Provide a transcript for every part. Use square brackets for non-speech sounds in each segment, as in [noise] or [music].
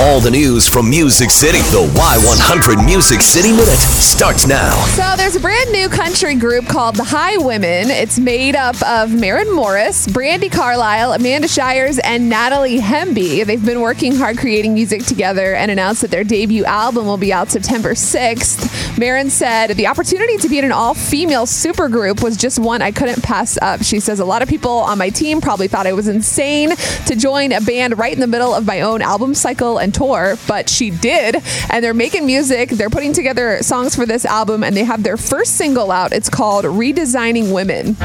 All the news from Music City. The Y100 Music City Minute starts now. So there's a brand new country group called the Highwomen. It's made up of Maren Morris, Brandi Carlile, Amanda Shires, and Natalie Hemby. They've been working hard creating music together and announced that their debut album will be out September 6th. Maren said, The opportunity to be in an all female supergroup was just one I couldn't pass up. She says, A lot of people on my team probably thought I was insane to join a band right in the middle of my own album cycle and tour, but she did. And they're making music. They're putting together songs for this album, and they have their first single out. It's called Redesigning Women.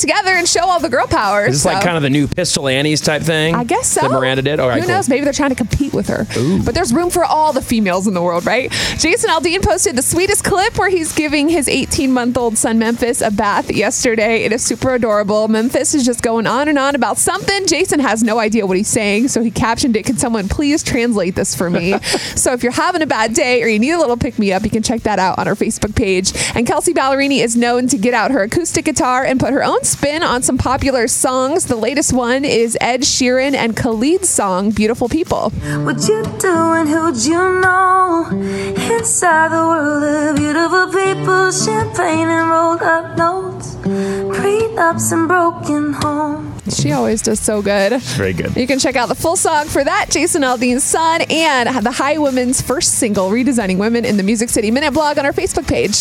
Get together and show all the girl power. This is this like kind of the new Pistol Annies type thing? I guess so. That Miranda did? All right, Who cool. knows? Maybe they're trying to compete with her. But there's room for all the females in the world, right? Jason Aldean posted the sweetest clip where he's giving his 18 month old son Memphis a bath yesterday. It is super adorable. Memphis is just going on and on about something. Jason has no idea what he's saying, so he captioned it. Can someone please translate this for me? [laughs] so if you're having a bad day or you need a little pick me up, you can check that out on our Facebook page. And Kelsea Ballerini is known to get out her acoustic guitar and put her own spin on some popular songs. The latest one is Ed Sheeran and Khalid's song, Beautiful People. What you doing? Who'd you know? Inside the world of beautiful people, champagne and rolled up notes, prenups and broken homes. She always does so good. Very good. You can check out the full song for that, Jason Aldean's son, and the Highwomen's first single, Redesigning Women, in the Music City Minute blog on our Facebook page.